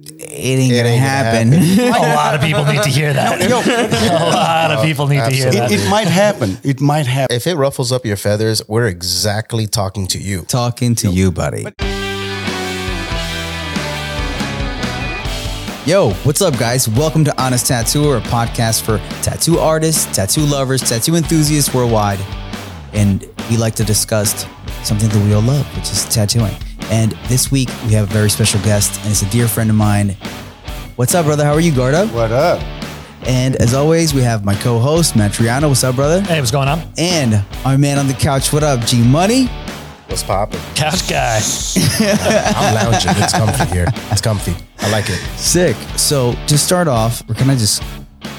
it ain't It gonna ain't gonna happen. A lot of people need to hear that. A lot of people need to hear that. It, it might happen. It might happen. If it ruffles up your feathers, we're exactly talking to you. Talking to you, buddy. Yo, what's up, guys? Welcome to Honest Tattooer, a podcast for tattoo artists, tattoo lovers, tattoo enthusiasts worldwide. And we like to discuss something that we all love, which is tattooing. And this week we have a very special guest, and it's a dear friend of mine. What's up, brother? How are you, Gordo? What up? And as always, we have my co-host, Matt Truiano. What's up, brother? Hey, what's going on? And our man on the couch. What up, G Money? What's popping? Couch guy. I'm lounging. It's comfy here. It's comfy. I like it. Sick. So to start off, we're kind of just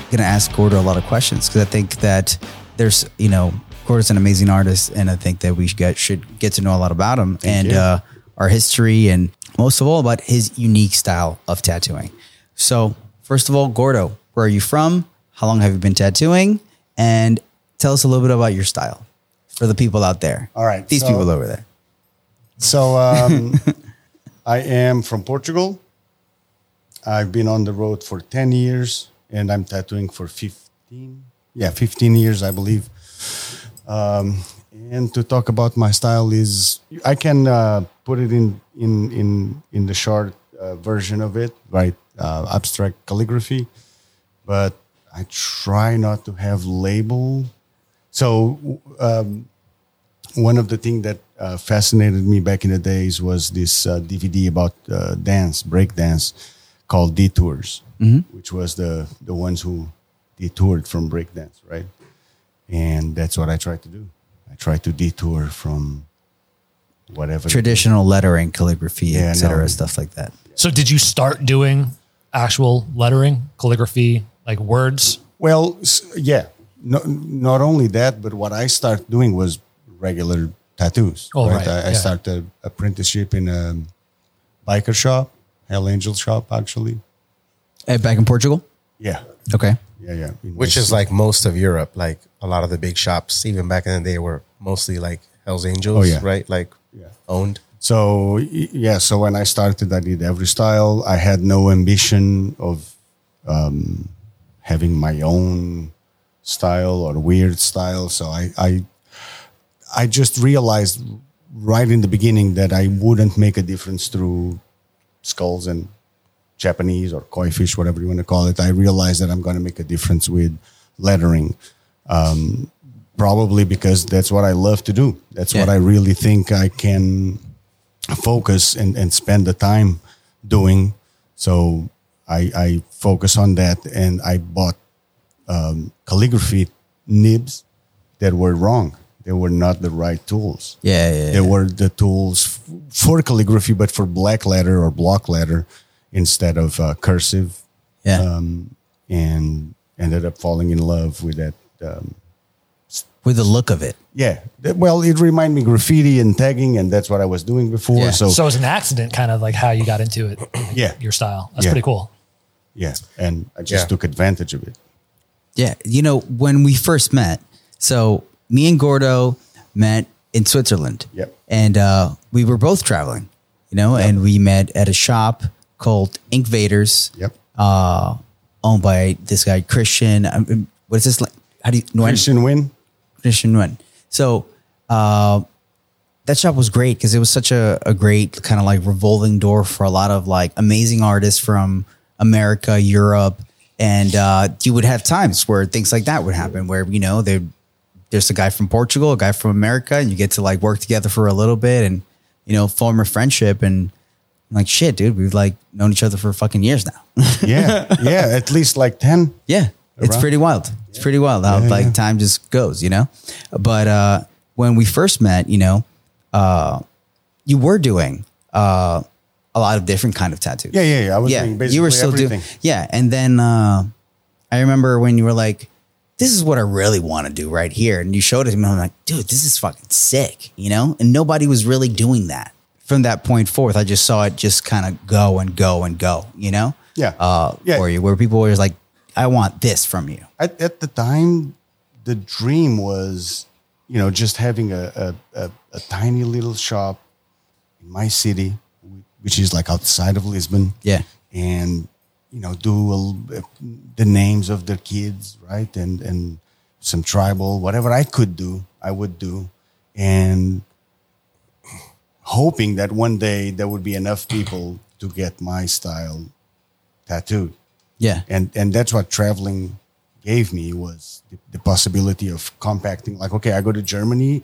gonna ask Gordo a lot of questions because I think that there's, you know, Gordo's an amazing artist, and I think that we should get, should get to know a lot about him and you. uh, our history, and most of all about his unique style of tattooing. So first of all, Gordo, where are you from? How long have you been tattooing? And tell us a little bit about your style for the people out there. All right, these so- people over there. So um, I am from Portugal. I've been on the road for 10 years and I'm tattooing for 15. Yeah, 15 years, I believe. Um, and to talk about my style is I can uh, put it in in in in the short uh, version of it, right? Uh, abstract calligraphy, but I try not to have label. So um, one of the things that uh, fascinated me back in the days was this uh, DVD about uh, dance, break dance, called Detours, which was the the ones who detoured from break dance, right? And that's what I try to do. I try to detour from whatever. Traditional lettering, calligraphy, Yeah, etc., no. stuff like that. So, did you start doing actual lettering, calligraphy, like words? Well, yeah. No, not only that, but what I started doing was regular tattoos. Oh, right, I, I yeah. started apprenticeship in a biker shop, Hell Angel shop, actually. Eh, back in Portugal. Yeah, Okay. yeah, yeah. In Which is like most of Europe. Like a lot of the big shops, even back in the day, were mostly like Hell's Angels, Oh, yeah. right? Like Yeah. owned. So yeah, so when I started, I did every style. I had no ambition of um, having my own style or weird style. So I, I, I just realized right in the beginning that I wouldn't make a difference through skulls and Japanese or koi fish, whatever you want to call it. I realized that I'm going to make a difference with lettering probably because that's what I love to do. That's what I really think I can focus and, and spend the time doing. So I, I focus on that and I bought um, calligraphy nibs that were wrong. They were not the right tools. Yeah, yeah, They yeah. were the tools f- for calligraphy, but for black letter or block letter instead of uh, cursive Yeah. um, and ended up falling in love with that um, With the look of it. yeah. Well, it reminded me graffiti and tagging, and that's what I was doing before. Yeah. So, So, it was an accident, kind of like how you got into it, yeah, your style. That's Yeah. pretty cool. yeah, and I just Yeah. took advantage of it. Yeah. You know, when we first met, so me and Gordo met in Switzerland. Yep. And uh, we were both traveling, you know, and we met at a shop called Ink Vaders. Yep. Uh, owned by this guy, Christian. Um, what is this? Like? How do you, Nguyen? Christian Nguyen. Christian Nguyen. So, uh, that shop was great because it was such a, a great kind of like revolving door for a lot of like amazing artists from America, Europe, and uh, you would have times where things like that would happen, where you know there there's a guy from Portugal, a guy from America, and you get to like work together for a little bit and you know form a friendship and like shit, dude, we've like known each other for fucking years now. Yeah, yeah, at least like ten. Yeah, it's pretty wild. It's pretty wild how Yeah, like yeah. time just goes, you know. But uh, when we first met, you know, uh, you were doing uh, a lot of different kind of tattoos. Yeah, yeah, yeah. I was doing basically you were still everything. doing. Yeah, and then uh, I remember when you were like, "This is what I really want to do right here," and you showed it to me. I'm like, "Dude, this is fucking sick," you know. And nobody was really doing that from that point forth. I just saw it just kind of go and go and go, you know. Yeah. Uh, Yeah. For you, where people were just like, "I want this from you." At, at the time, the dream was, you know, just having a, a, a, a tiny little shop in my city, which is like outside of Lisbon. Yeah. and you know do a, l- uh, the names of their kids, right? And and some tribal whatever I could do, I would do, and hoping that one day there would be enough people to get my style tattooed Yeah. and and that's what traveling gave me was the, the possibility of compacting like okay i go to germany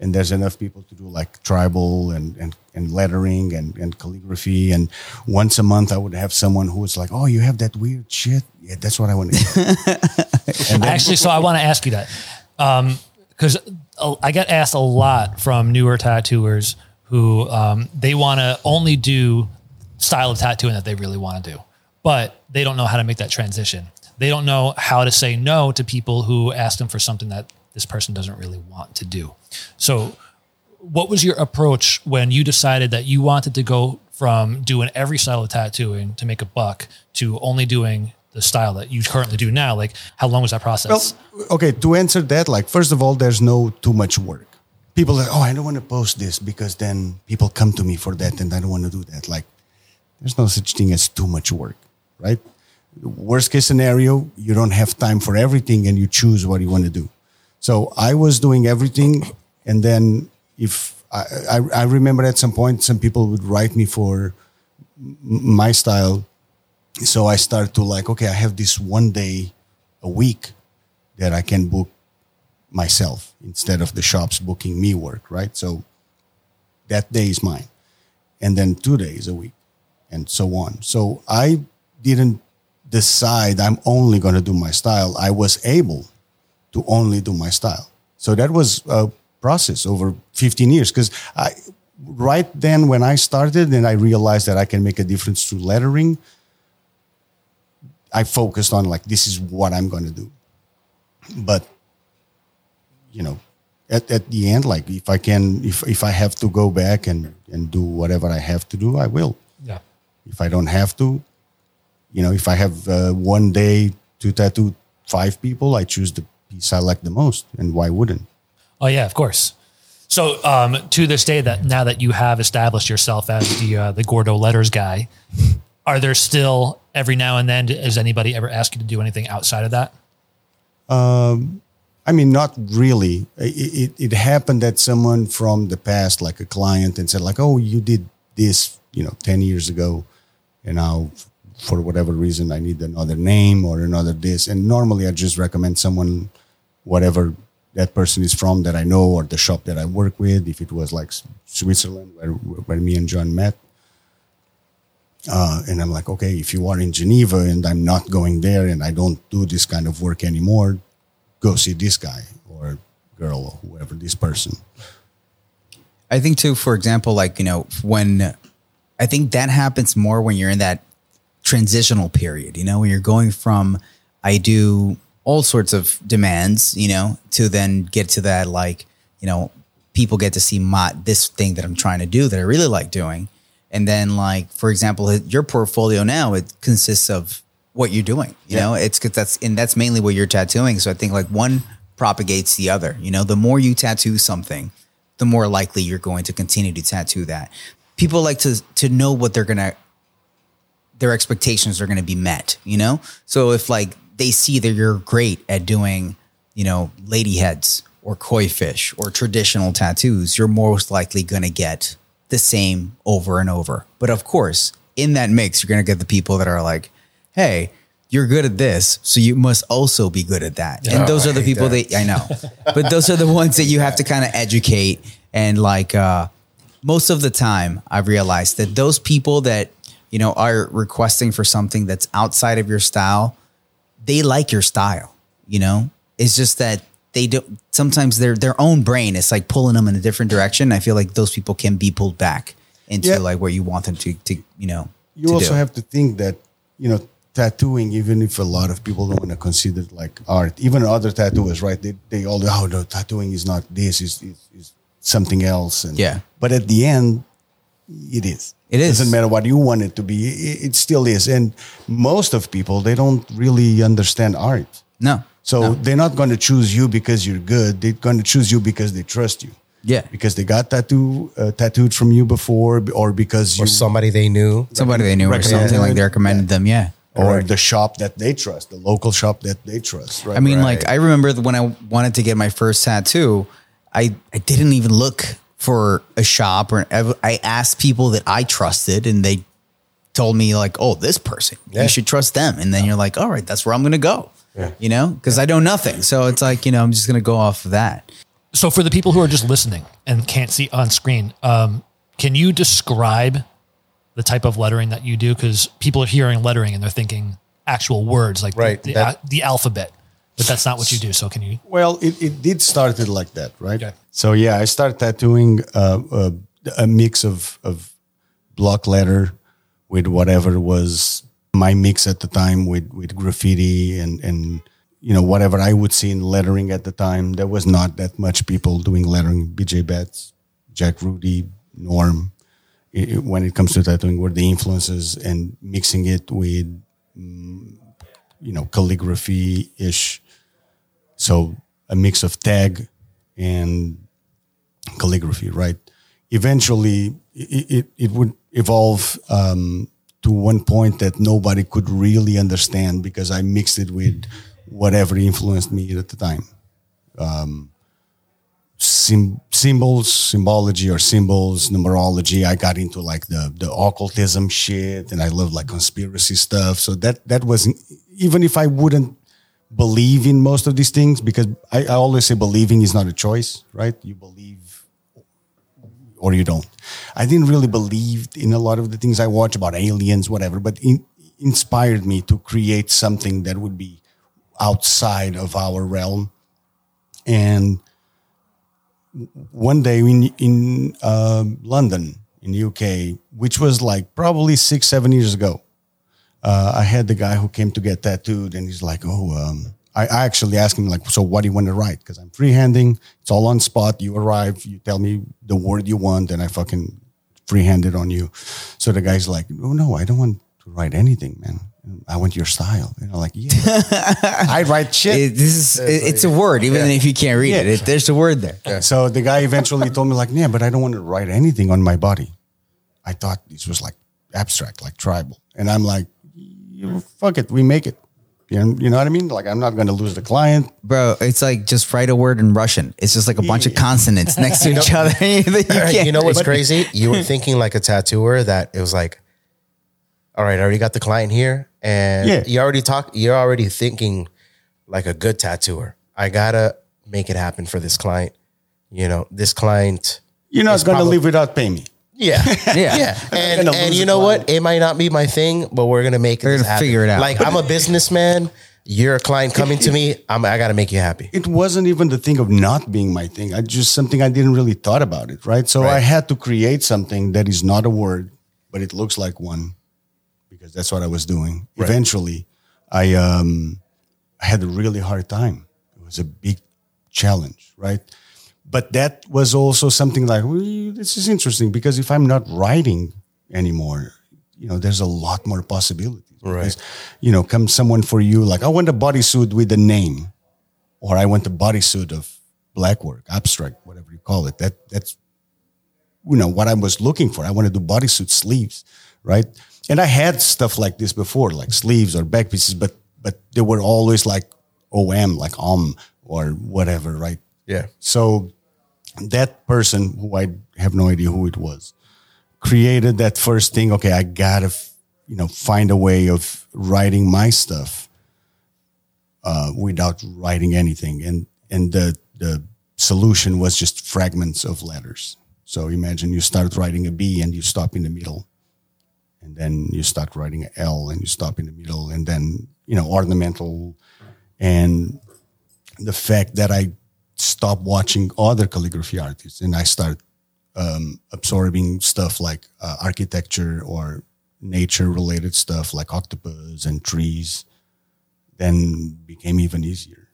and there's enough people to do like tribal and and, and lettering and, and calligraphy. And once a month i would have someone who was like oh you have that weird shit? Yeah that's what i want to do Actually, so I want to ask you that because I get asked a lot from newer tattooers who um, they want to only do style of tattooing that they really want to do, but they don't know how to make that transition. They don't know how to say no to people who ask them for something that this person doesn't really want to do. So, what was your approach when you decided that you wanted to go from doing every style of tattooing to make a buck to only doing the style that you currently do now? Like, how long was that process? Well, okay, to answer that, like first of all, there's no too much work. People are, oh, I don't want to post this because then people come to me for that and I don't want to do that. Like, there's no such thing as too much work, right? Worst case scenario, you don't have time for everything and you choose what you want to do. So I was doing everything, and then if I, I, I remember at some point, some people would write me for my style. So I started to like, okay, I have this one day a week that I can book myself instead of the shops booking me work, right? So that day is mine. And then two days a week and so on. So I didn't decide I'm only going to do my style. I was able to only do my style. So that was a process over 15 years because I right then when I started and I realized that I can make a difference through lettering, I focused on like this is what I'm going to do. But you know, at, at the end, like if I can, if if I have to go back and and do whatever I have to do, I will. yeah. If I don't have to, you know, if I have uh, one day to tattoo five people, I choose the piece I like the most, and why wouldn't? Oh yeah, of course. So um, to this day, that now that you have established yourself as the uh, the Gordo letters guy, are there still every now and then? Does anybody ever ask you to do anything outside of that? I mean, not really. It, it, it happened that someone from the past, like a client, and said like, "Oh, you did this, you know, ten years ago, and now for whatever reason I need another name or another this." And normally I just recommend someone, whatever that person is from that I know or the shop that I work with. If it was like Switzerland, where where me and Jon met, uh, and I'm like, okay, if you are in Geneva and I'm not going there and I don't do this kind of work anymore, go see this guy or girl or whoever this person. I think too, for example, like, you know, when I think that happens more when you're in that transitional period, you know, when you're going from I do all sorts of demands, you know, to then get to that like, you know, people get to see my this thing that I'm trying to do that I really like doing. And then like, for example, your portfolio now, it consists of what you're doing, you know, it's cause that's, and that's mainly what you're tattooing. So I think like one propagates the other, you know, the more you tattoo something, the more likely you're going to continue to tattoo that. People like to to know what they're gonna their expectations are gonna be met, you know? So if like they see that you're great at doing, you know, lady heads or koi fish or traditional tattoos, you're most likely gonna get the same over and over. But of course, in that mix, you're gonna get the people that are like, hey, you're good at this, so you must also be good at that. And those I are the people that. that I know. But those are the ones that you have to kind of educate and like uh most of the time I've realized that those people that, you know, are requesting for something that's outside of your style, they like your style, you know? It's just that they don't sometimes their their own brain is like pulling them in a different direction. I feel like those people can be pulled back into Yeah. like where you want them to to, you know, You also do. have to think that, you know, tattooing, even if a lot of people don't want to consider it like art, even other tattooers, right? They, they all, oh, no, tattooing is not this, is, is, is something else. And, Yeah. But at the end, it is. It is. Doesn't matter what you want it to be. It, it still is. And most of people, they don't really understand art. No. So they're not going to choose you because you're good. They're going to choose you because they trust you. Yeah. because they got tattoo uh, tattooed from you before, or because you Or somebody they knew. Somebody they knew or something like they it. recommended them. Yeah. or the shop that they trust, the local shop that they trust. Right? I mean, Right. like I remember when I wanted to get my first tattoo, I I didn't even look for a shop or I asked people that I trusted, and they told me like, "Oh, this person, Yeah. you should trust them." And then you're like, "All right, that's where I'm going to go." Yeah. You know, because I know nothing, so it's like you know I'm just going to go off of that. So for the people who are just listening and can't see on screen, um, can you describe the type of lettering that you do? Because people are hearing lettering and they're thinking actual words like Right, the, the, that- the alphabet, but that's not what you do. So can you? Well, it, it did started like that, right? Okay. So yeah, I started tattooing uh, uh, a mix of of block letter with whatever was my mix at the time with with graffiti and and you know whatever I would see in lettering at the time. There was not that much people doing lettering. BJ Betts, Jack Rudy, Norm. It, when it comes to tattooing, were the influences and mixing it with mm, you know calligraphy ish so a mix of tag and calligraphy, right? Eventually, it, it, it would evolve um, to one point that nobody could really understand because I mixed it with whatever influenced me at the time. Um, sim- symbols, symbology or symbols, numerology. I got into like the the occultism shit, and I love like conspiracy stuff. So that that was even if I wouldn't believe in most of these things, because I, I always say believing is not a choice, right? You believe or you don't. I didn't really believe in a lot of the things I watch about aliens, whatever, but it inspired me to create something that would be outside of our realm. And one day in in uh, London, in the UK, which was like probably six seven years ago, uh, I had the guy who came to get tattooed, and he's like, "Oh, um, I, I actually asked him like, so what do you want to write? Because I'm freehanding. It's all on spot. You arrive, you tell me the word you want, and I fucking freehand it on you. So the guy's like, oh no, I don't want to write anything, man. I want your style. And I'm like, yeah, I write shit. It, this is it- it's a word, even if you can't read it, Yeah. it. There's a word there. So the guy eventually told me like, yeah, but I don't want to write anything on my body. I thought this was like abstract, like tribal. And I'm like, you, fuck it, we make it. You know, you know what I mean? Like I'm not going to lose the client. Bro, it's like just write a word in Russian. It's just like a bunch of consonants next to each other. you, you know what's crazy? You were thinking like a tattooer that it was like, all right, I already got the client here, and Yeah. you already talk. You're already thinking like a good tattooer. I gotta make it happen for this client. You know, this client. You're not It's going to probably- live without paying me. Yeah, Yeah. yeah. And and you know what? It might not be my thing, but we're gonna make We're gonna happen. figure it out. Like I'm a businessman. You're a client coming to me. I'm. I gotta make you happy. It wasn't even the thing of not being my thing. I just something I didn't really thought about it, right? So I had to create something that is not a word, but it looks like one because that's what I was doing. Eventually, I um I had a really hard time. It was a big challenge, right? But that was also something like, well, this is interesting because if I'm not writing anymore, you know, there's a lot more possibilities. Right. Because, you know, comes someone for you like, I want a bodysuit with a name, or I want a bodysuit of black work, abstract, whatever you call it. That that's you know what I was looking for. I wanted to do bodysuit sleeves, right? And I had stuff like this before, like sleeves or back pieces, but but they were always like OM, like OM or whatever, right? Yeah. So that person who I have no idea who it was created that first thing. Okay, I gotta, you know, find a way of writing my stuff uh, without writing anything, and and the the solution was just fragments of letters. So imagine you start writing a B and you stop in the middle, and then you start writing an L and you stop in the middle, and then you know ornamental, and the fact that I stopped watching other calligraphy artists and I started um, absorbing stuff like uh, architecture or nature related stuff like octopus and trees, then became even easier.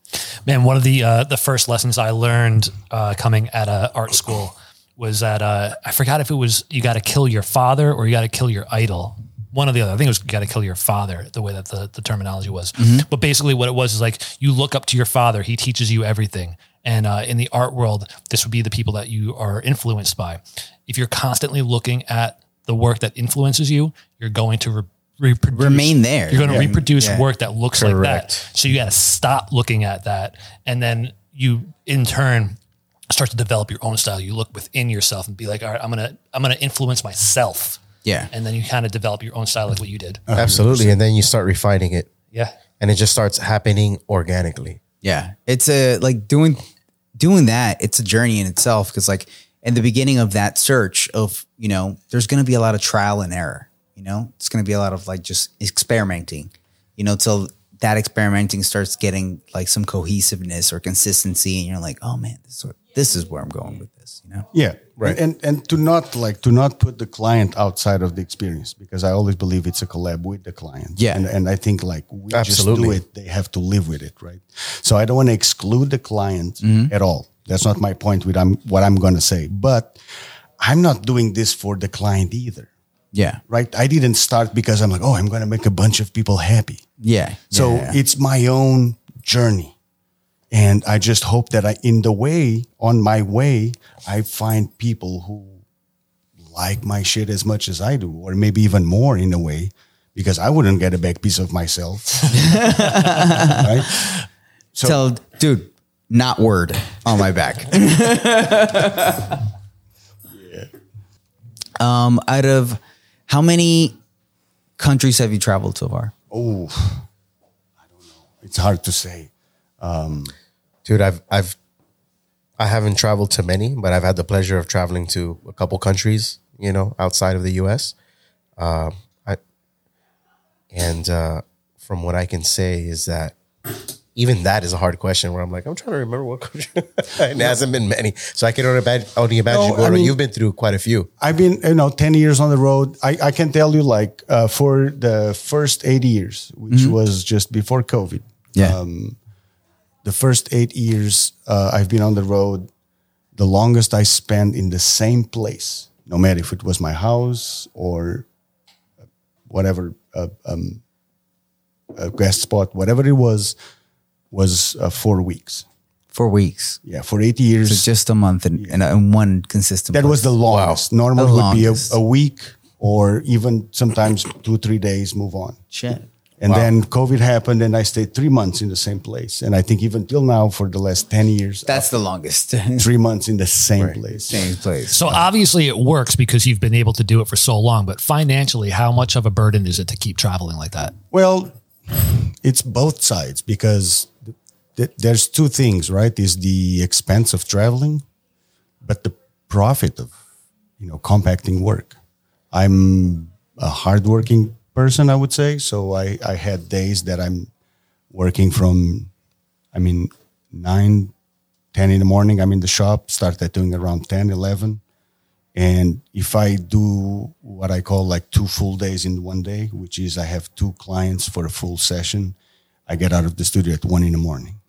Man, one of the uh, the first lessons I learned uh, coming at a art school was that uh, I forgot if it was you got to kill your father or you got to kill your idol. One or the other. I think it was you got to kill your father. The way that the, the terminology was, but basically what it was is like you look up to your father. He teaches you everything, And uh, in the art world, this would be the people that you are influenced by. If you're constantly looking at the work that influences you, you're going to re- reproduce. Remain there. You're going to Yeah. reproduce Yeah. work that looks like that. So you got to stop looking at that. And then you, in turn, start to develop your own style. You look within yourself and be like, all right, I'm going to, I'm going to influence myself. Yeah. And then you kind of develop your own style like what you did. Absolutely. And then you start refining it Yeah. and it just starts happening organically. Yeah. It's a like doing doing that, it's a journey in itself. Cause like in the beginning of that search of, you know, there's gonna be a lot of trial and error. You know, it's gonna be a lot of like just experimenting, you know, till that experimenting starts getting like some cohesiveness or consistency, and you're like, oh man, this is what, this is where I'm going with this, you know? Yeah, Right. And and to not like to not put the client outside of the experience because I always believe it's a collab with the client. Yeah. and, and I think like we Absolutely. just do it, they have to live with it, right? So I don't want to exclude the client Mm-hmm. at all. That's not my point with I'm, what I'm going to say. But I'm not doing this for the client either, Yeah. right? I didn't start because I'm like, oh, I'm going to make a bunch of people happy. Yeah. So Yeah, yeah. it's my own journey. And I just hope that I, in the way, on my way, I find people who like my shit as much as I do, or maybe even more in a way, because I wouldn't get a back piece of myself. right? So, Tell dude, not word on my back. Um, out of how many countries have you traveled so far? Oh, I don't know. It's hard to say. Dude, I've I've I haven't traveled to many, but I've had the pleasure of traveling to a couple countries, you know, outside of the US. Um I and uh from what I can say is that even that is a hard question where I'm like, I'm trying to remember what country. it hasn't been many. So I can only imagine, only imagine No, I mean- you've been through quite a few. I've been, you know, 10 years on the road. I, I can tell you, like, uh, for the first eight years, which was just before COVID, Yeah. um, the first eight years uh, I've been on the road, the longest I spent in the same place, no matter if it was my house or whatever, uh, um, a guest spot, whatever it was, was uh, four weeks. Four weeks. Yeah, for eight years. So just a month and, and, and one consistent. That was the longest. Normal The would be a, a week or even sometimes two, three days, move on. shit. And then COVID happened and I stayed three months in the same place. And I think even till now, for the last 10 years, That's the longest. three months in the same place. Same place. So obviously it works because you've been able to do it for so long, but financially, how much of a burden is it to keep traveling like that? Well, it's both sides because th- th- there's two things, right? Is the expense of traveling, but the profit of, you know, compacting work. I'm a hardworking person, I would say. So I, I had days that I'm working from, I mean, 9, 10 in the morning. I'm in the shop, start at doing around 10, 11. And if I do what I call like two full days in one day, which is I have two clients for a full session, I get out of the studio at one in the morning.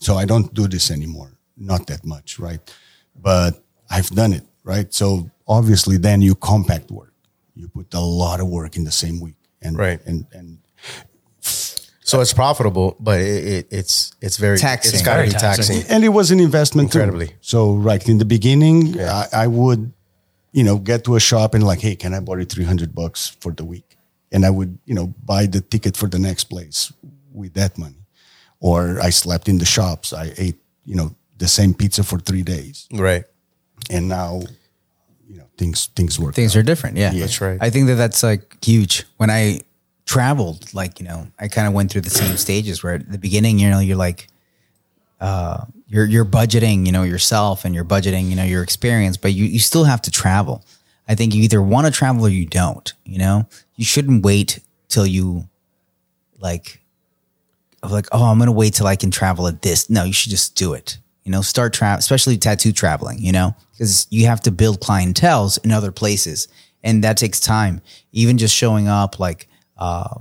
So I don't do this anymore, not that much, right? But I've done it, right? So obviously, then you compact work. You put a lot of work in the same week, and Right. and and So it's profitable, but it, it, it's it's very Taxing. It's got to be taxing. taxing. and it was an investment Incredibly. too. So right in the beginning, I, I would, you know, get to a shop and like, hey, can I borrow three hundred bucks for the week? And I would, you know, buy the ticket for the next place with that money. Or I slept in the shops. I ate, you know, the same pizza for three days, Right. and now, you know, things things work. Things out. are different. Yeah. That's right. I think that that's like huge. When I traveled, like, you know, I kind of went through the same stages where at the beginning, you know, you're like, uh, you're, you're budgeting, you know, yourself and you're budgeting, you know, your experience, but you, you still have to travel. I think you either want to travel or you don't, you know, you shouldn't wait till you like, of like, oh, I'm to wait till I can travel at this. No, you should just do it. You know, start travel, especially tattoo traveling, you know, because you have to build clientels in other places and that takes time. Even just showing up like uh,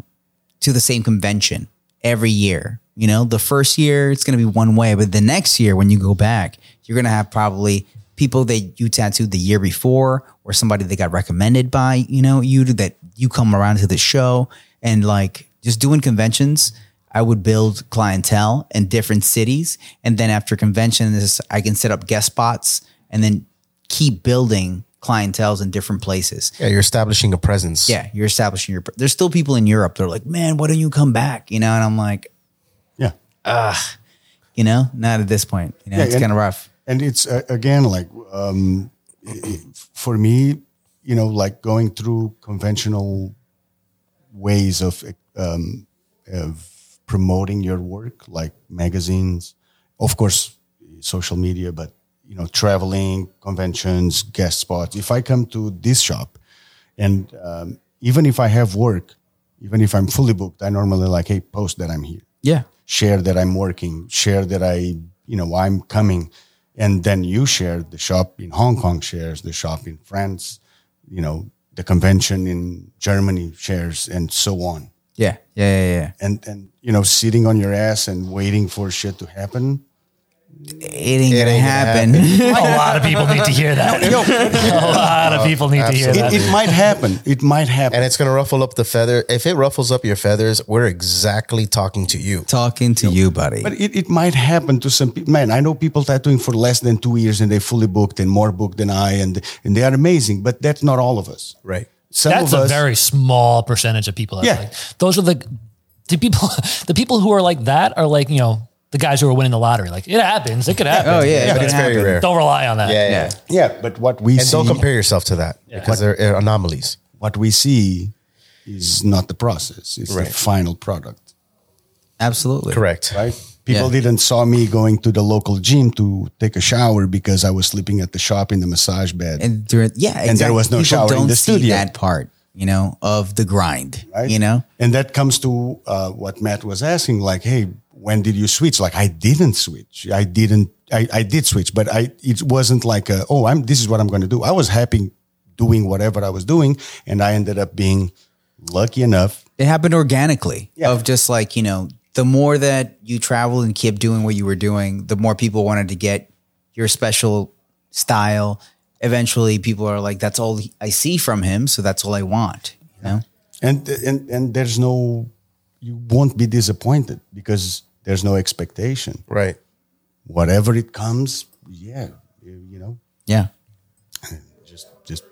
to the same convention every year, you know, the first year it's to be one way, but the next year when you go back, you're to have probably people that you tattooed the year before or somebody that got recommended by, you know, you that you come around to the show and like just doing conventions. I would build clientele in different cities, and then after conventions, I can set up guest spots and then keep building clientels in different places. Yeah, you're establishing a presence. Yeah, you're establishing your. There's still people in Europe. They're like, man, why don't you come back? You know, and I'm like, Yeah. you know, not at this point. You know, Yeah, it's kind of rough. and it's uh, again like um, for me you know like going through conventional ways of um, of promoting your work like magazines of course social media but you know traveling conventions guest spots if i come to this shop and um, even if i have work even if i'm fully booked i normally like hey post that i'm here Yeah, share that I'm working, share that I, you know, I'm coming. And then you share the shop in Hong Kong shares, the shop in France, you know, the convention in Germany shares and so on. Yeah, yeah, yeah. yeah. And and you know, sitting on your ass and waiting for shit to happen. It ain't gonna ain't gonna happen. A lot of people need to hear that. a lot of people need to hear that. It, it might happen. It might happen. And it's going to ruffle up the feather. If it ruffles up your feathers, we're exactly talking to you. Talking to you, buddy. But it, it might happen to some people. Man, I know people tattooing for less than two years and they fully booked and more booked than I, and and they are amazing. But that's not all of us. Right. Some That's of a us, very small percentage of people. That Yeah. like, those are the the people. The people who are like that are like you know the guys who are winning the lottery. Like it happens. It could happen. oh yeah, but it's can very rare. Don't rely on that. Yeah, yeah. Yeah. yeah. But what we And see, don't compare yourself to that because they're uh, anomalies. what we see is not the process; it's Right. the final product. Absolutely. Correct. Right? People Yeah. didn't saw me going to the local gym to take a shower because I was sleeping at the shop in the massage bed. And during, yeah, exactly. And there was no People shower in the studio. that part, you know, of the grind. right? You know, and that comes to uh, what Matt was asking, like, hey, when did you switch? Like, I didn't switch. I didn't. I, I did switch, but I it wasn't like, a, oh, I'm this is what I'm going to do. I was happy doing whatever I was doing, and I ended up being lucky enough. it happened organically. Yeah. Of just like you know, the more that you traveled and kept doing what you were doing, the more people wanted to get your special style. Eventually, people are like, "That's all I see from him, so that's all I want." You know. And and and there's no, you won't be disappointed because there's no expectation. Right. Whatever it comes, yeah, you, you know, Yeah. just just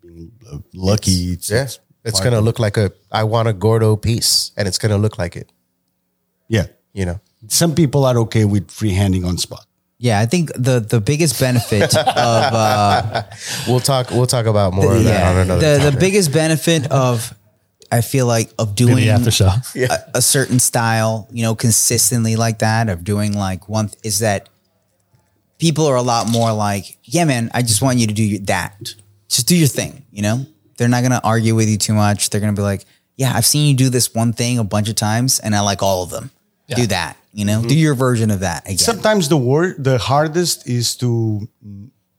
being uh, lucky. It's, Yeah. it's It's going to look like a, I want a Gordo piece and it's going to look like it, yeah. you know? Some people are okay with free handing on spot. Yeah, I think the the biggest benefit of uh, We'll talk, we'll talk about more of that yeah, on another the the biggest benefit of I feel like of doing Maybe after show. a, a certain style, you know, consistently like that of doing like one is that people are a lot more like, yeah, man, I just want you to do your, that. Just do your thing, you know? They're not going to argue with you too much. They're going to be like, yeah, I've seen you do this one thing a bunch of times and I like all of them. Do that, you know? Do mm-hmm. your version of that again. Sometimes the word, the hardest is to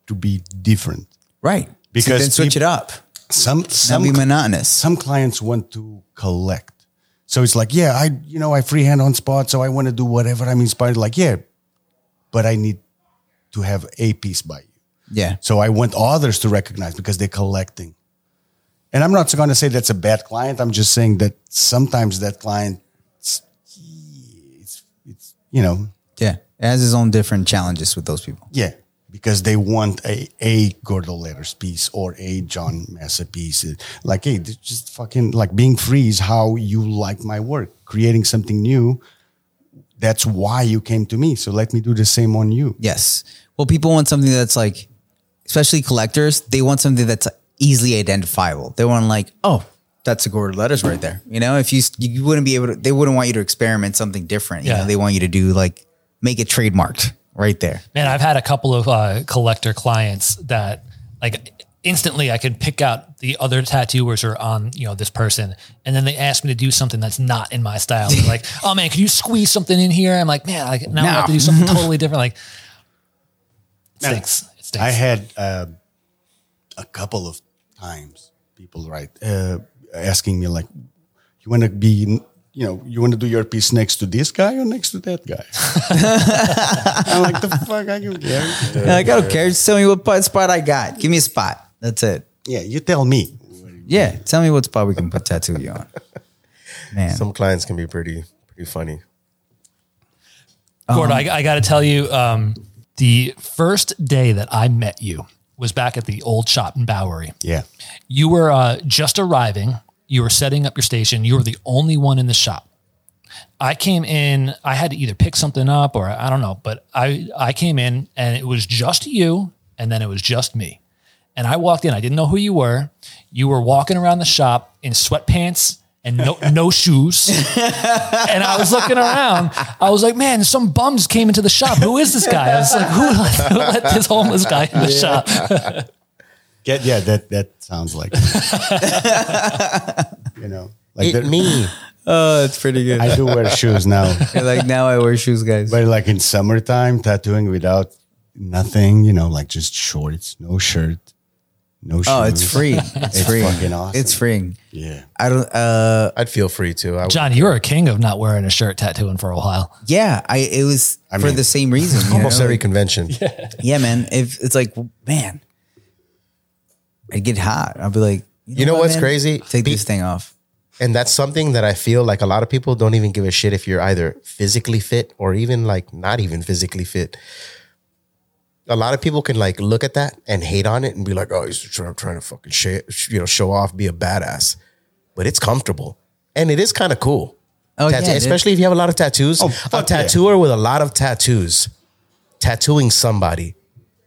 to be different. right. Because then switch peop- it up. Some Not some be monotonous. some clients want to collect. So it's like, yeah, I you know I freehand on spot, so I want to do whatever I'm inspired. Like, yeah, but I need to have a piece by you. yeah. So I want others to recognize because they're collecting. And I'm not going to say that's a bad client. I'm just saying that sometimes that client, it's, it's, you know, Yeah. It has its own different challenges with those people. yeah, because they want a a Gordo Letters piece or a Jon Mesa piece. Like, hey, just fucking like being free is how you like my work. Creating something new. That's why you came to me. So let me do the same on you. Yes. Well, people want something that's like, especially collectors, they want something that's easily identifiable. They want like, oh, that's a Gordo letters right there. You know, if you you wouldn't be able to, they wouldn't want you to experiment something different. You Yeah. know, they want you to do like make it trademarked right there. Man, I've had a couple of uh, collector clients that like instantly I can pick out the other tattooers are on, you know, this person. And then they ask me to do something that's not in my style. They're like, oh man, can you squeeze something in here? I'm like, man, like now I have to do something totally different. Like it stinks. It stinks. I had uh, a couple of times people right uh, asking me like, "You want to be, you know, you want to do your piece next to this guy or next to that guy?" I'm like, "The fuck, I don't care." like, I don't care. Just tell me what part- spot I got. Give me a spot. That's it. Yeah, you tell me. Yeah. Tell me what spot we can put tattoo you on. Man. Some clients can be pretty, pretty funny. Gordon, I, I got to tell you, um, the first day that I met you was back at the old shop in Bowery. Yeah. You were uh, just arriving. You were setting up your station. You were the only one in the shop. I came in. I had to either pick something up or I don't know, but I I came in and it was just you, and then it was just me. And I walked in. I didn't know who you were. You were walking around the shop in sweatpants and no no shoes. and I was looking around. I was like, man, some bums came into the shop. Who is this guy? I was like, who let, who let this homeless guy in the shop? Get yeah, that that sounds like you know. Like It there- me. Oh, it's pretty good. I do wear shoes now. like now I wear shoes, guys. But like in summertime, tattooing without nothing, you know, like just shorts, no shirt, no shoes. Oh, it's free. It's, It's free. fucking awesome. It's free. Yeah. I don't. Uh, I'd feel free too. I, Jon, you were a king of not wearing a shirt tattooing for a while. yeah. I. It was I for mean, the same reason. you almost know? every convention. Yeah, yeah, man. If it's like, man, I get hot. I'll be like, You know what, what's man? crazy? Take Be- this thing off. And that's something that I feel like a lot of people don't even give a shit if you're either physically fit or even like not even physically fit. A lot of people can like look at that and hate on it and be like, "Oh, he's trying, trying to fucking sh- you know show off, be a badass," but it's comfortable and it is kind of cool. Oh, Tattoo- yeah, especially if you have a lot of tattoos. Oh, a fuck yeah. tattooer with a lot of tattoos, tattooing somebody.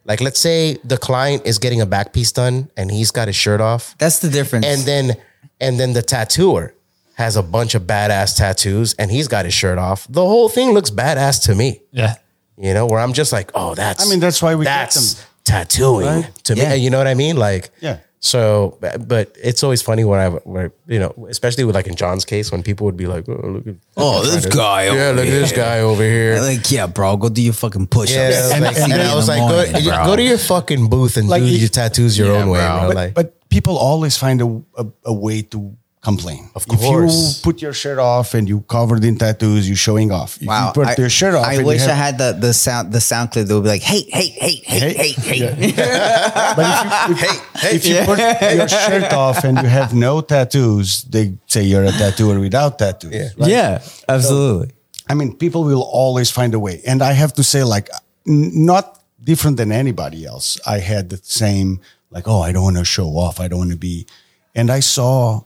Like, let's say the client is getting a back piece done and he's got his shirt off That's the difference. and then and then the tattooer has a bunch of badass tattoos and he's got his shirt off. The whole thing looks badass to me. Yeah. You know, where I'm just like, oh, that's I mean, that's why we get that's them. tattooing Right? to Yeah. me. You know what I mean? Like, Yeah. So, but it's always funny when I, where, you know, especially with like in Jon's case, when people would be like, oh, look at, Oh, this guy yeah, over look at this here." guy over here. like, yeah, bro, go do your fucking push-ups. Yeah, I was And- like, and- and I was like, go, go to your fucking booth and Like, do your tattoos your Yeah, own way, bro. bro. But, Like, but people always find a, a, a way to complain. Of course. If you put your shirt off and you covered in tattoos, you're showing off. If Wow, you put I, your shirt off, I and you wish I had the the sound the sound clip that would be like, hey, hey, hey, hey, hey, hey. But if you, if, if you put your shirt off and you have no tattoos, they say you're a tattooer without tattoos. Yeah. right? Yeah, absolutely. I mean, people will always find a way. And I have to say, like, n- not different than anybody else. I had the same, like, oh, I don't want to show off. I don't want to be. And I saw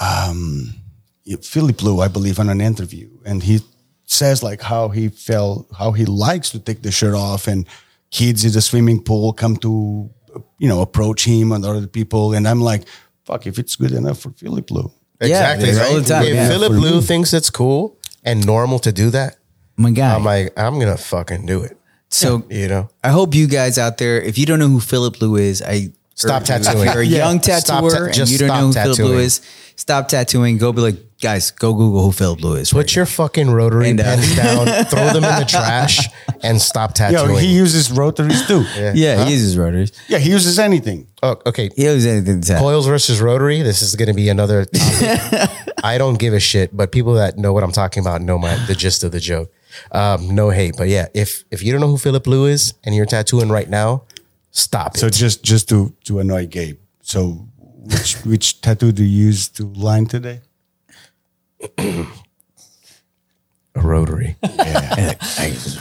um, Filip Leu, I believe, on an interview, and he says like how he felt, how he likes to take the shirt off, and kids in the swimming pool come to, you know, approach him and other people, and I'm like, fuck, if it's good enough for Filip Leu, exactly. dude, right? all the time, if yeah. Philip For Lou me. thinks it's cool and normal to do that, My guy. I'm like, I'm gonna fucking do it. so You know, I hope you guys out there, if you don't know who Filip Leu is, I Stop tattooing. If you're a Yeah. young tattooer ta- and you don't know who Filip Leu tattooing. is, stop tattooing. Go be like, guys, go Google who Filip Leu is. put right your fucking rotary And, uh, pens down, throw them in the trash, and stop yeah, tattooing. he uses rotaries too. now. yeah, he uses rotaries. Yeah, he uses anything. oh, okay. He uses anything to tattoo. Coils versus rotary. This is going to be another topic. I don't give a shit, but people that know what I'm talking about know my the gist of the joke. Um, no hate, but yeah, if if you don't know who Filip Leu is and you're tattooing right now, stop it. So just just to to annoy Gabe. So which which tattoo do you use to line today? a rotary. Yeah,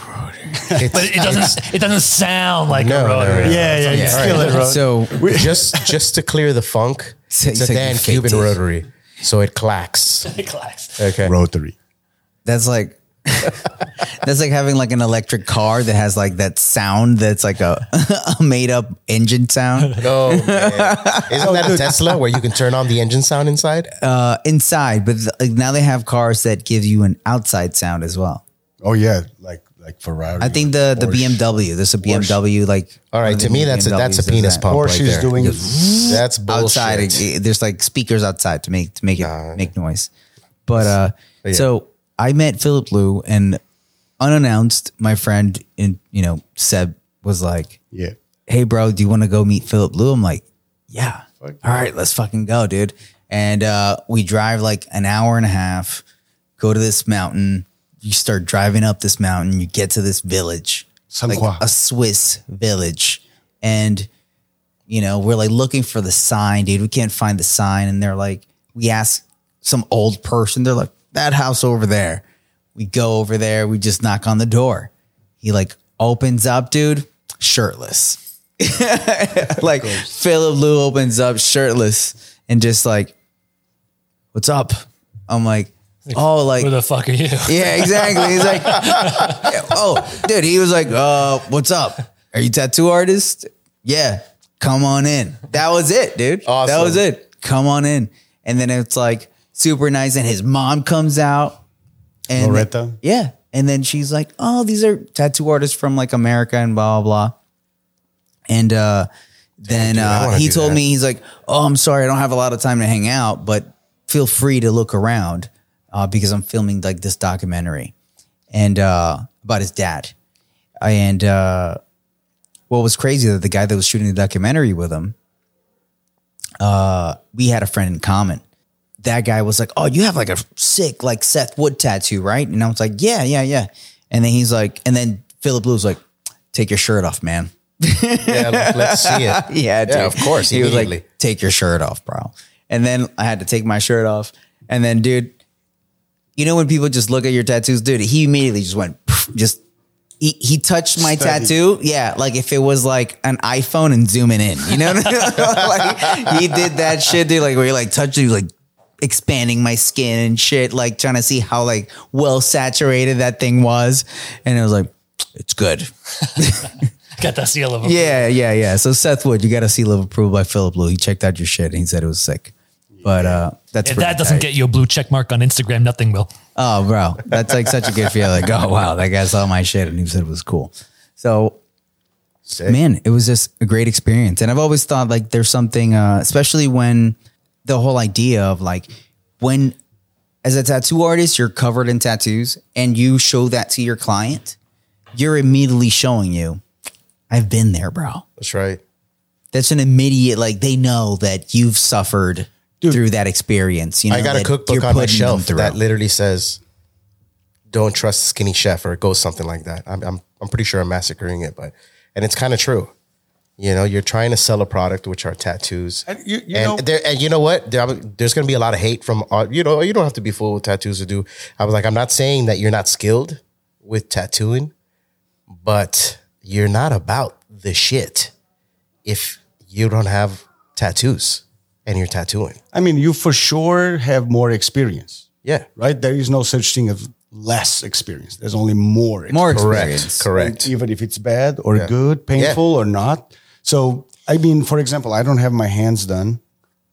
rotary. But it doesn't it doesn't sound like No, a no, rotary. no. Yeah, yeah, you All feel right. it. So just just to clear the funk, So- it's a so you Dan faked Cuban it. rotary, so it clacks. Class. Okay. Rotary. that's like that's like having like an electric car that has like that sound that's like a, a made up engine sound No, man. isn't that a Tesla where you can turn on the engine sound inside? uh, inside, but like now they have cars that give you an outside sound as well. Oh yeah, like like Ferrari. I think the the Porsche. BMW, there's a BMW like All one right, of to me that's a, that's a penis that. pump Porsche right is doing it. that's bullshit. outside. it- it- there's like speakers outside to make to make it make noise. But uh, yeah. so I met Filip Leu, and unannounced, my friend in you know Seb was like, Yeah. "Hey, bro, do you want to go meet Filip Leu?" I'm like, "Yeah, Fuck all right, let's fucking go, dude." And uh, we drive like an hour and a half, go to this mountain. You start driving up this mountain. You get to this village, like a Swiss village, and you know, we're like looking for the sign, dude. We can't find the sign. And they're like, we ask some old person, they're like, that house over there. We go over there. We just knock on the door. He like opens up, dude, shirtless. like Filip Leu opens up shirtless and just like, what's up? I'm like, oh, like Who the fuck are you? yeah, exactly. He's like, oh, dude, he was like, uh, what's up? Are you tattoo artist? Yeah, come on in. That was it, dude. That was it. Come on in. And then it's like super nice. And his mom comes out. And Loretta? yeah. And then she's like, oh, these are tattoo artists from like America and blah, blah, blah. And uh, then dude, uh, he told that. me, he's like, oh, I'm sorry, I don't have a lot of time to hang out, but feel free to look around uh, because I'm filming like this documentary and uh, about his dad. And uh, what was crazy that the guy that was shooting the documentary with him, uh, we had a friend in common. That guy was like, "Oh, you have like a sick like Seth Wood tattoo, right?" And I was like, "Yeah, yeah, yeah." And then he's like, and then Filip Leu was like, "Take your shirt off, man." Yeah, let's see it. Yeah, dude. Yeah, of course, He was like, "Take your shirt off, bro." And then I had to take my shirt off. And then, dude, you know when people just look at your tattoos, dude, he immediately just went, just he, he touched my Studied. tattoo. Yeah, like if it was like an iPhone and zooming in, you know, what I mean? like he did that shit, dude. Like where he like he was like expanding my skin and shit, like trying to see how like well saturated that thing was, and it was like, it's good. Got that seal of approval. Yeah, yeah, yeah. So Seth Wood, you got a seal of approval by Filip Leu. He checked out your shit and he said it was sick. But uh that's If that doesn't tight. get you a blue check mark on Instagram, nothing will. Oh, bro, that's like such a good feeling. Like, oh wow, that guy saw my shit and he said it was cool. So, Sick. man, it was just a great experience. And I've always thought like there's something, uh, especially when the whole idea of like when as a tattoo artist you're covered in tattoos and you show that to your client, you're immediately showing you, I've been there, bro. That's right. That's an immediate like they know that you've suffered through that experience. You know, I got a cookbook on my shelf that literally says, "Don't trust a skinny chef," or it goes something like that. I'm I'm, I'm pretty sure I'm massacring it, but and it's kind of true. You know, you're trying to sell a product, which are tattoos, And you- you and know- there, and you know what? There, there's going to be a lot of hate from uh, you know. You don't have to be full with tattoos to do. I was like, I'm not saying that you're not skilled with tattooing, but you're not about the shit if you don't have tattoos and you're tattooing. I mean, you for sure have more experience, Yeah, right? There is no such thing of less experience. There's only more. more experience. experience. correct. even if it's bad or Yeah. good, painful or not. So, I mean, for example, I don't have my hands done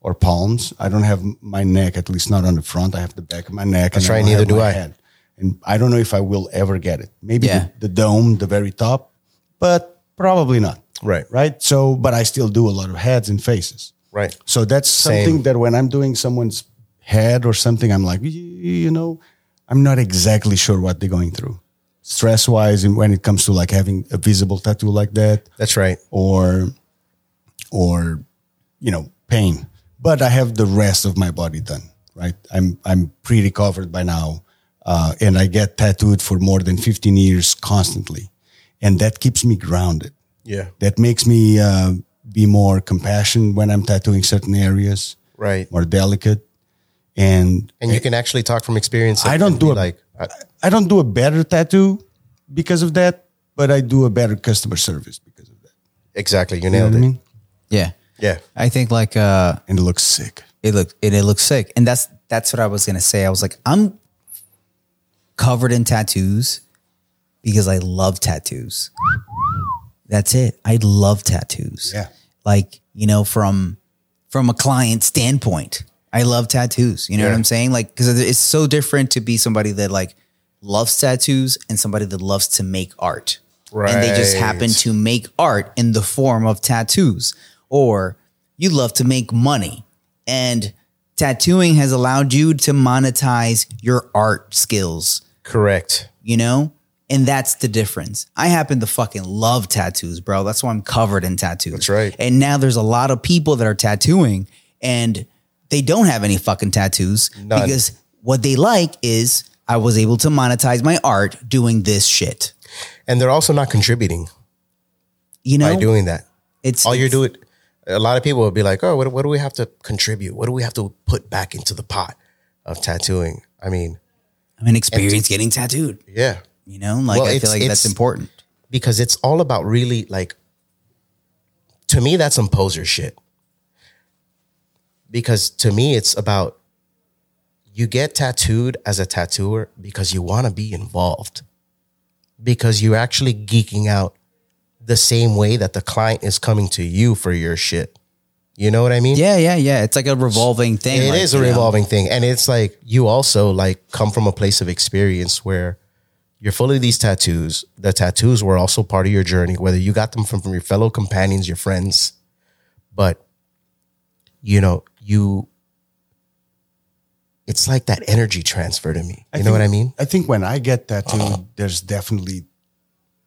or palms. I don't have my neck, at least not on the front. I have the back of my neck. That's and right, neither do I. Head. And I don't know if I will ever get it. Maybe Yeah. the, the dome, the very top, but probably not. Right. Right. So, but I still do a lot of heads and faces. Right. So that's Same. something that when I'm doing someone's head or something, I'm like, you know, I'm not exactly sure what they're going through, stress wise, and when it comes to like having a visible tattoo like that, That's right. or, or, you know, pain. But I have the rest of my body done. Right. I'm I'm pretty covered by now, uh, and I get tattooed for more than 15 years constantly, and that keeps me grounded Yeah. that makes me uh, be more compassionate when I'm tattooing certain areas, Right. more delicate. And And you can actually talk from experience. I don't do a- like, I, I don't do a better tattoo because of that, but I do a better customer service because of that. exactly. You You know nailed I it. mean? Yeah. Yeah. I think like uh And it looks sick. it looked it, it looks sick. And that's that's what I was gonna say. I was like, I'm covered in tattoos because I love tattoos. That's it. I love tattoos. Yeah. Like, you know, from from a client standpoint, I love tattoos. You know what I'm saying? Like, because it's so different to be somebody that like loves tattoos and somebody that loves to make art. Right. And they just happen to make art in the form of tattoos. Or you love to make money. And tattooing has allowed you to monetize your art skills Correct. you know? And that's the difference. I happen to fucking love tattoos, bro. That's why I'm covered in tattoos. That's right. And now there's a lot of people that are tattooing and they don't have any fucking tattoos None. because what they like is I was able to monetize my art doing this shit. And they're also not contributing You know, by doing that. it's All you're doing, a lot of people will be like, oh, what, what do we have to contribute? What do we have to put back into the pot of tattooing? I mean, I mean, experience getting tattooed. Yeah. You know, like Well, I feel like that's important. because it's all about really like to me that's some poser shit because to me it's about you get tattooed as a tattooer because you want to be involved because you're actually geeking out the same way that the client is coming to you for your shit you know what i mean Yeah, yeah, yeah. It's like a revolving thing. It like, is a you know. revolving thing. And it's like you also like come from a place of experience where you're full of these tattoos. The tattoos were also part of your journey, whether you got them from, from your fellow companions, your friends. But you know, you it's like that energy transfer to me. You know what I mean? I think when I get tattooed, uh-huh. there's definitely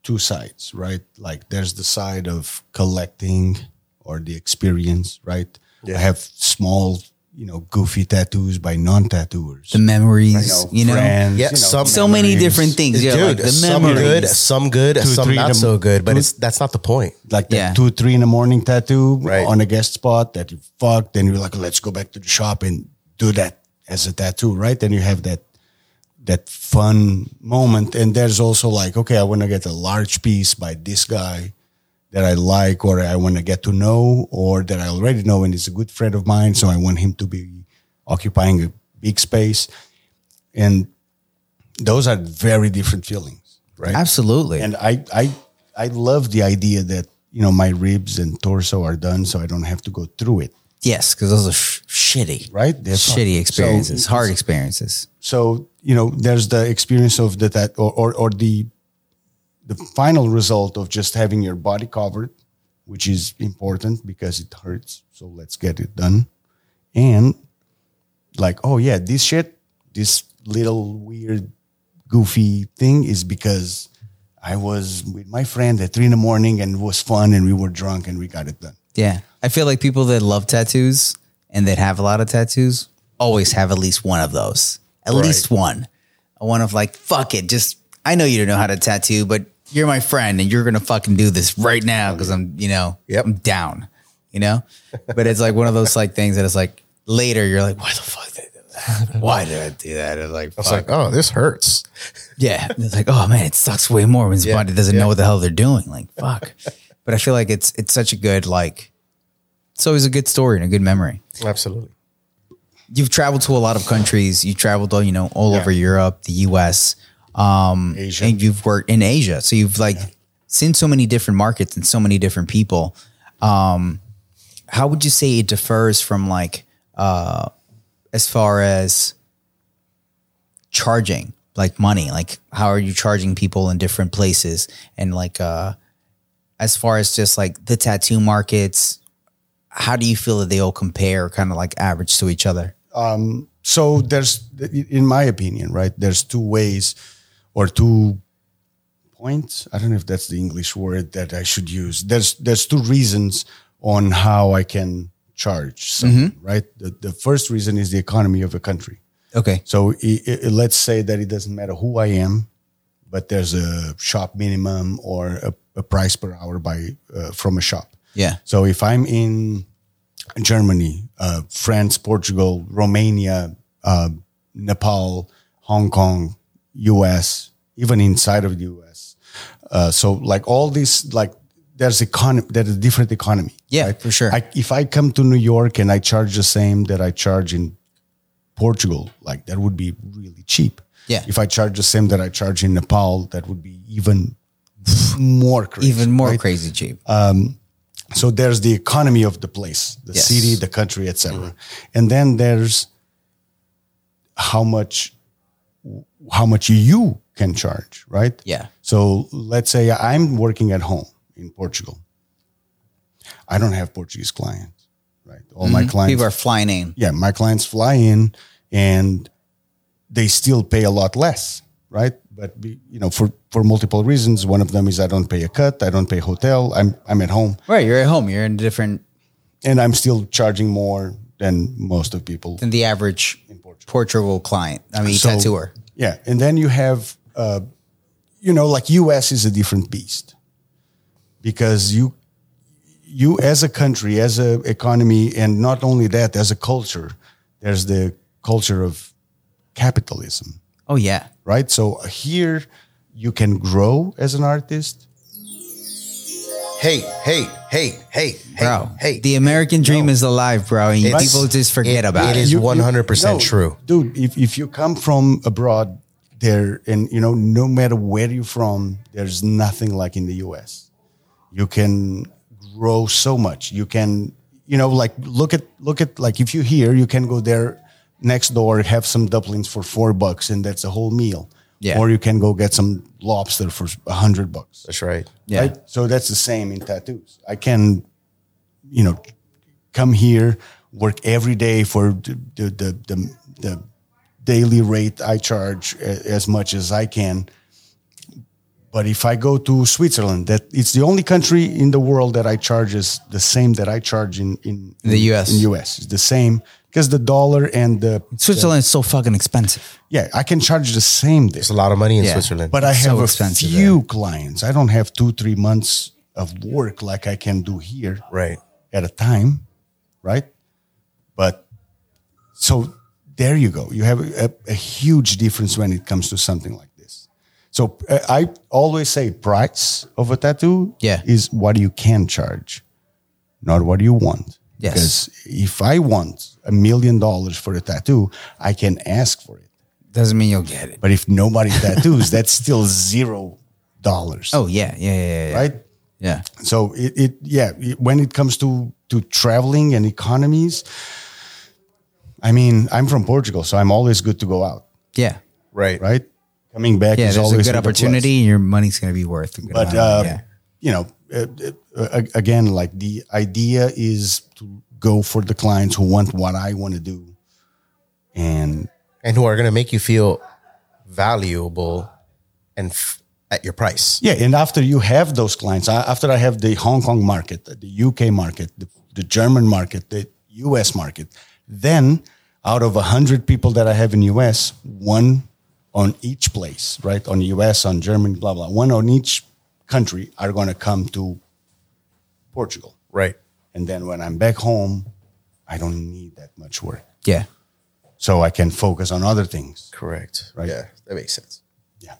two sides, right? Like there's the side of collecting or the experience, right? I have small, you know, goofy tattoos by non-tattooers. The memories, you know, friends, Yeah, you know, some- so many different things. Yeah, Dude, like the some memories. good, some good, some not to- so good, but two- it's that's not the point. like that Yeah. two, three in the morning tattoo Right. on a guest spot that you fucked, then you're like, let's go back to the shop and do that as a tattoo, right? Then you have that that fun moment. And there's also like, okay, I want to get a large piece by this guy that I like or I want to get to know or that I already know and is a good friend of mine. So I want him to be occupying a big space. And those are very different feelings, right? Absolutely. And I, I, I love the idea that you know my ribs and torso are done, so I don't have to go through it. yes, because those are sh- shitty, Right? That's shitty experiences, So- hard experiences. So you know, there's the experience of the that or, or or the the final result of just having your body covered, which is important because it hurts. So let's get it done. And like, oh yeah, this shit, this little weird, goofy thing is because I was with my friend at three in the morning and it was fun and we were drunk and we got it done. Yeah. I feel like people that love tattoos and that have a lot of tattoos always have at least one of those. At least one. A one of like, fuck it. Just, I know you don't know how to tattoo, but you're my friend and you're to fucking do this right now because I'm, you know, Yep. I'm down, you know? but it's like one of those like things that it's like later you're like, why the fuck did I do that? Why did I do that? It's like, It's fuck. like, oh, this hurts. Yeah. It's like, oh man, it sucks way more when somebody Yeah, doesn't yeah. know what the hell they're doing. Like, fuck. but I feel like it's it's such a good, like it's always a good story and a good memory. Absolutely. You've traveled to a lot of countries. You traveled all, you know, all Yeah. over Europe, the US. Um Asia. and you've worked in Asia. So you've like seen so many different markets and so many different people. Um how would you say it differs from like uh as far as charging like money like how are you charging people in different places and like uh as far as just like the tattoo markets how do you feel that they all compare kind of like average to each other um so there's in my opinion right there's two ways or two points? I don't know if that's the english word that i should use. There's there's two reasons on how i can charge someone, right? The, the first reason is the economy of a country. Okay. So i i let's say that it doesn't matter who i am but there's a shop minimum or a, a price per hour by uh, from a shop. Yeah. So if I'm in Germany, uh, France, Portugal, Romania, uh, Nepal, Hong Kong, US, even inside of the US, uh, so like all these, like there's economy, there's a different economy. Yeah, for sure. I, if I come to New York and I charge the same that I charge in Portugal, like that would be really cheap. Yeah. If I charge the same that I charge in Nepal, that would be even more crazy. even more right? crazy cheap so there's the economy of the place the Yes. city the country etc and then there's how much how much you can charge right Yeah. so let's say i'm working at home in portugal i don't have portuguese clients right all my mm-hmm. clients people are flying in yeah, my clients fly in and they still pay a lot less, right? But be, you know, for for multiple reasons. One of them is I don't pay a cut, I don't pay hotel, I'm I'm at home, right you're at home you're in a different and I'm still charging more than most of people. than the average Portugal. portugal client i mean So- tattooer Yeah, and then you have, uh, you know, like U.S. is a different beast because you you as a country, as a economy, and not only that, as a culture, there's the culture of capitalism. Oh yeah. right? So here you can grow as an artist. Hey, hey, hey, hey, Bro, hey, hey. the American dream is alive, bro. And It's- people just forget it- about it it. is You- you- 100% true. dude. If if you come from abroad, there and you know, no matter where you're from, there's nothing like in the U.S. You can grow so much. You can, you know, like look at look at like if you're here, you can go there next door, have some dumplings for four bucks, and that's a whole meal. Yeah. Or you can go get some lobster for a hundred bucks. That's right. Yeah. Right? So that's the same in tattoos. I can, you know, come here, work every day for the the the, the, the daily rate I charge as much as I can. But if I go to Switzerland, that it's the only country in the world that I charge is the same that I charge in in, The US. In US, it's the same because the dollar and the Switzerland is so fucking expensive. yeah, I can charge the same there. There's a lot of money in Yeah. Switzerland. But I So have a expensive few clients. I don't have two, three months of work like I can do here right. at a time, right? But so there you go. You have a, a huge difference when it comes to something like this. So uh, I always say price of a tattoo Yeah. is what you can charge, not what you want. Yes. Because if I want a million dollars for a tattoo, I can ask for it. Doesn't mean you'll get it. But if nobody tattoos, that's still zero dollars. Oh yeah, yeah, yeah, yeah. yeah. right. Yeah. So it, it yeah, it, when it comes to to traveling and economies, I mean, I'm from Portugal, so I'm always good to go out, Yeah. Right. right? Coming back Yeah, is there's a good with plus. opportunity your money's going to be worth a good But uh, yeah. you know, again, like the idea is to go for the clients who want what I want to do, and And who are going to make you feel valuable and f- at your price. Yeah, and after you have those clients, after I have the Hong Kong market, the UK market, the, the German market, the US market, then out of a hundred people that I have in US, one on each place, right? On US, on Germany, blah blah, one on each country are going to come to Portugal, Right. and then when I'm back home, I don't need that much work, yeah. so I can focus on other things. Correct. Right. Yeah. That makes sense. Yeah.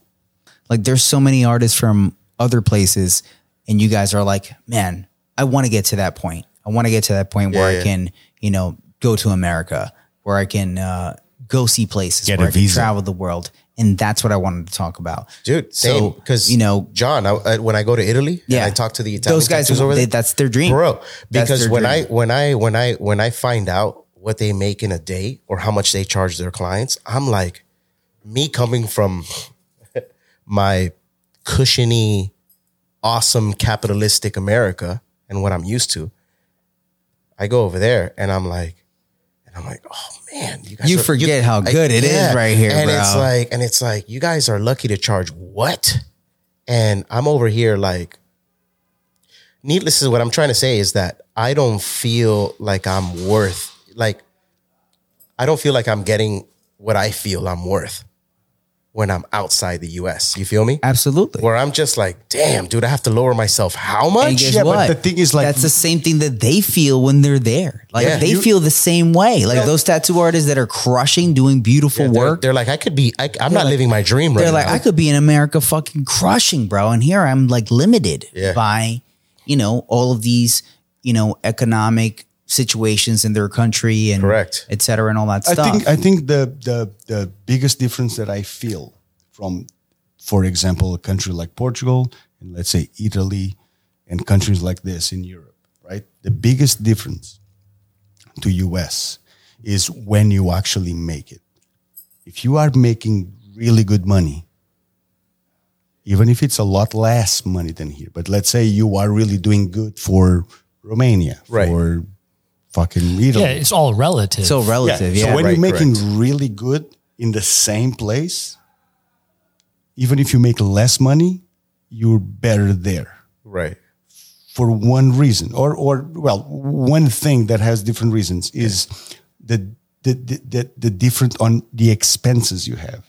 Like there's so many artists from other places, and you guys are like, man, I want to get to that point. I want to get to that point where Yeah, I can, you know, go to America, where I can uh, go see places, Get where a I can visa. travel the world, and that's what I wanted to talk about, Dude, So, same. Because you know, Jon, I, I, when I go to Italy, Yeah. and I talk to the Italian Those guys, over they- there, that's their dream. bro. Because when dream. I when I when I when I find out what they make in a day or how much they charge their clients, I'm like, me coming from my cushiony, awesome capitalistic America and what I'm used to, I go over there and I'm like, and I'm like, oh man, you guys You are- forget how good it is right here, and bro. it's like, and it's like, you guys are lucky to charge what? And I'm over here like, needless is what I'm trying to say is that I don't feel like I'm worth like I don't feel like I'm getting what I feel I'm worth when I'm outside the US. You feel me? absolutely. Where I'm just like, damn, dude, I have to lower myself how much? And guess Yeah, but the thing is, like- that's the same thing that they feel when they're there. Like Yeah. they You- feel the same way. Like those tattoo artists that are crushing, doing beautiful they're, work. they're like, I could be I, I'm not like- living my dream right now. They're like, now. I could be in America fucking crushing, bro. And here I'm like limited Yeah. by, you know, all of these, you know, economic situations in their country and Correct. et cetera, and all that I stuff. think I think the the the biggest difference that I feel from, for example, a country like Portugal and let's say Italy and countries like this in Europe, right? The biggest difference to US is when you actually make it. If you are making really good money, even if it's a lot less money than here, but let's say you are really doing good for Romania, Right. for fucking Italy. Yeah, it's all relative. so relative. Yeah. So when right, you're making correct. really good in the same place, even if you make less money, you're better there right. for one reason, or or well, one thing that has different reasons is the the the, the, the different on the expenses you have,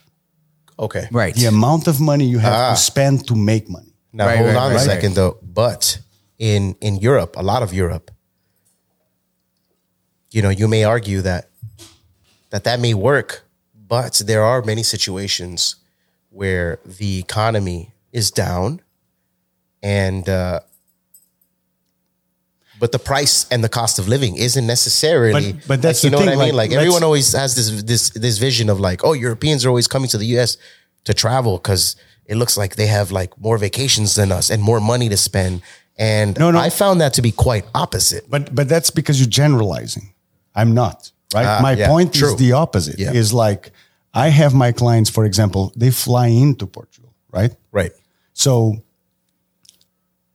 Okay. right. the amount of money you have to ah. spend to make money. Now Right, hold right, on right, a right. second though. But in in Europe, a lot of Europe, you know, you may argue that that that may work, but there are many situations where the economy is down and uh, but the price and the cost of living isn't necessarily But- but that's like, you the know what thing, I mean like, like, everyone always has this this this vision of like oh Europeans are always coming to the US to travel cuz it looks like they have like more vacations than us and more money to spend and No, no. I found that to be quite opposite But but that's because you're generalizing. I'm not. Right. Ah, my yeah, point true. is the opposite. Yeah. Is like I have my clients, for example, they fly into Portugal, right? right So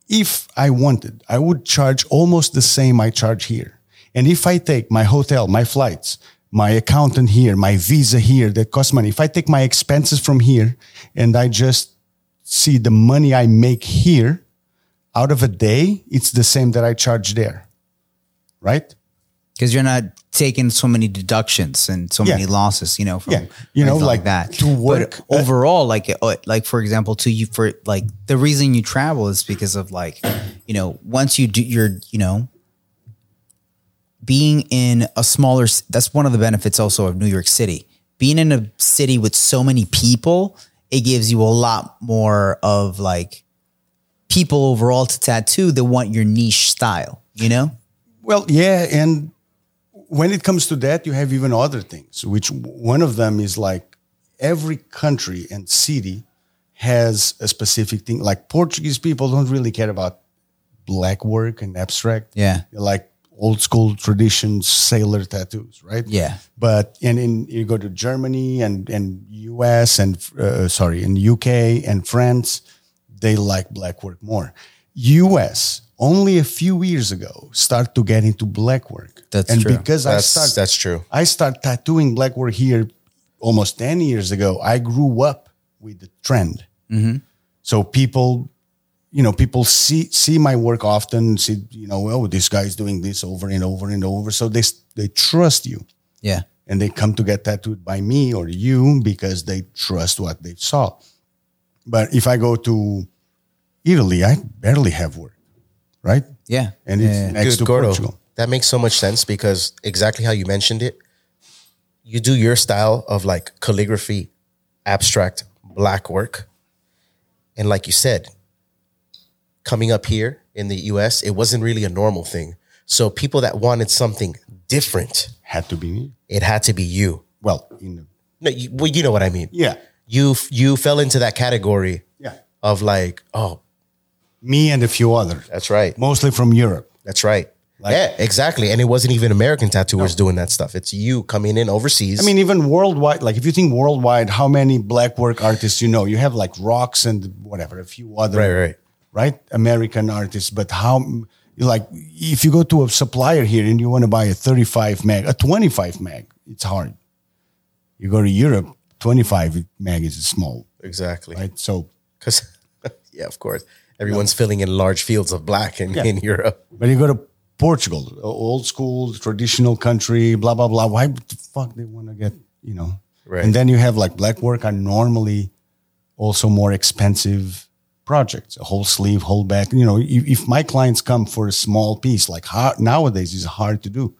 if I wanted, I would charge almost the same I charge here. And if I take my hotel, my flights, my accountant here, my visa here that costs money, if I take my expenses from here and I just see the money I make here out of a day, it's the same that I charge there. Right? Because you're not taking so many deductions and so Yeah. many losses, you know, from Yeah. You know, anything like, that. to work- But overall, like, uh, like for example, to you for like the reason you travel is because of like, you know, once you do, you're, you know, being in a smaller. That's one of the benefits also of New York City. Being in a city with so many people, it gives you a lot more of like people overall to tattoo that want your niche style. You know. Well, yeah, and when it comes to that, you have even other things. Which one of them is like every country and city has a specific thing. Like Portuguese people don't really care about black work and abstract. Yeah. Like old school traditions, sailor tattoos, right? Yeah. But and in you go to Germany and and US and uh, sorry in UK and France, they like black work more. US only a few years ago start to get into black work. That's and true. because I that's start that's true I start tattooing black work here almost 10 years ago. I grew up with the trend. Mm-hmm. So people, you know, people see see my work often, see, you know, oh, this guy's doing this over and over and over. So they they trust you Yeah. and they come to get tattooed by me or you because they trust what they saw. But if I go to Italy, I barely have work, right? Yeah. And it's Yeah. next Good, to Gordo. Portugal. That makes so much sense because exactly how you mentioned it, you do your style of like calligraphy, abstract, black work. And like you said, coming up here in the US, it wasn't really a normal thing. So people that wanted something different, Had to be me. it had to be you. Well, in the, No, you, well, you know what I mean. yeah, You you fell into that category yeah. of like, oh, Me and a few others, that's right. mostly from Europe. That's right. Like- yeah, exactly. And it wasn't even American tattooers doing that stuff. It's you coming in overseas. I mean, even worldwide, like if you think worldwide, how many black work artists you know? You have like Roxx and whatever, a few other, Right, right. right? American artists. But how, like, if you go to a supplier here and you want to buy a 35 mag, a 25 mag, it's hard. You go to Europe, 25 mag is small, exactly. right? So, Because, yeah, of course. Everyone's filling in large fields of black in, Yeah. in Europe. but you go to Portugal, old school, traditional country, blah, blah, blah. Why the fuck they want to get, you know? Right. And then you have like black work are normally also more expensive projects, a whole sleeve, whole back. You know, if, if my clients come for a small piece, like how, nowadays is hard to do.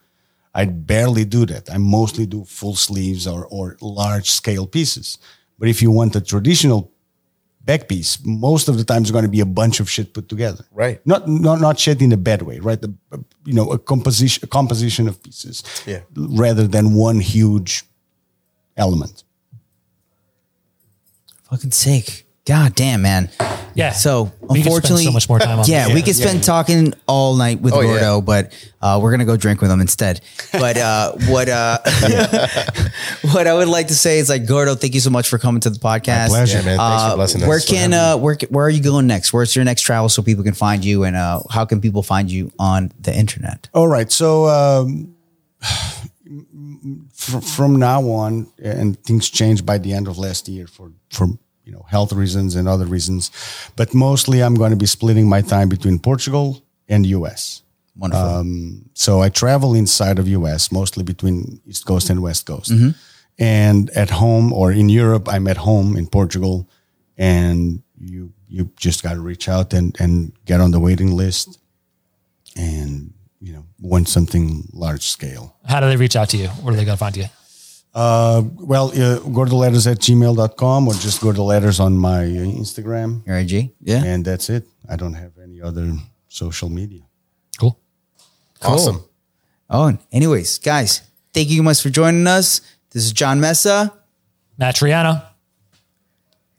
I barely do that. I mostly do full sleeves or, or large scale pieces. But if you want a traditional back piece, most of the time is going to be a bunch of shit put together. Right. Not not not shit in a bad way, right? The, you know, a composition a composition of pieces. Yeah. Rather than one huge element. Fucking sick. God damn, man. Yeah. So We could spend unfortunately, so much more time on yeah, this. we could spend talking all night with Oh, yeah. Gordo, but uh, we're gonna go drink with him instead. But uh, what uh, what I would like to say is like Gordo, thank you so much for coming to the podcast. pleasure. Yeah, man. Thanks Uh, for blessing us. where for can having uh, where where are you going next? Where's your next travel so people can find you, and uh, how can people find you on the internet? All right. So um, fr- from now on, and things changed by the end of last year for for you know health reasons and other reasons, but mostly I'm going to be splitting my time between Portugal and U.S. Wonderful. Um, so I travel inside of US, mostly between East Coast and West Coast. And at home or in Europe, I'm at home in Portugal, and you you just got to reach out and and get on the waiting list, and you know want something large scale. How do they reach out to you? Where do they go to find you? Uh, well, uh, gordoletters at gmail.com or just gordoletters on my uh, Instagram. Your IG? Yeah. And that's it. I don't have any other social media. Cool. Awesome. Oh, and anyways, guys, thank you much for joining us. This is Jon Mesa. Matt Truiano.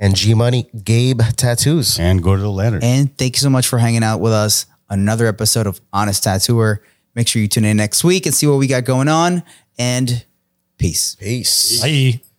And G Money Gabe Tattoos. And go to the letters. And thank you so much for hanging out with us another episode of Honest Tattooer. Make sure you tune in next week and see what we got going on. And peace. Peace. Bye.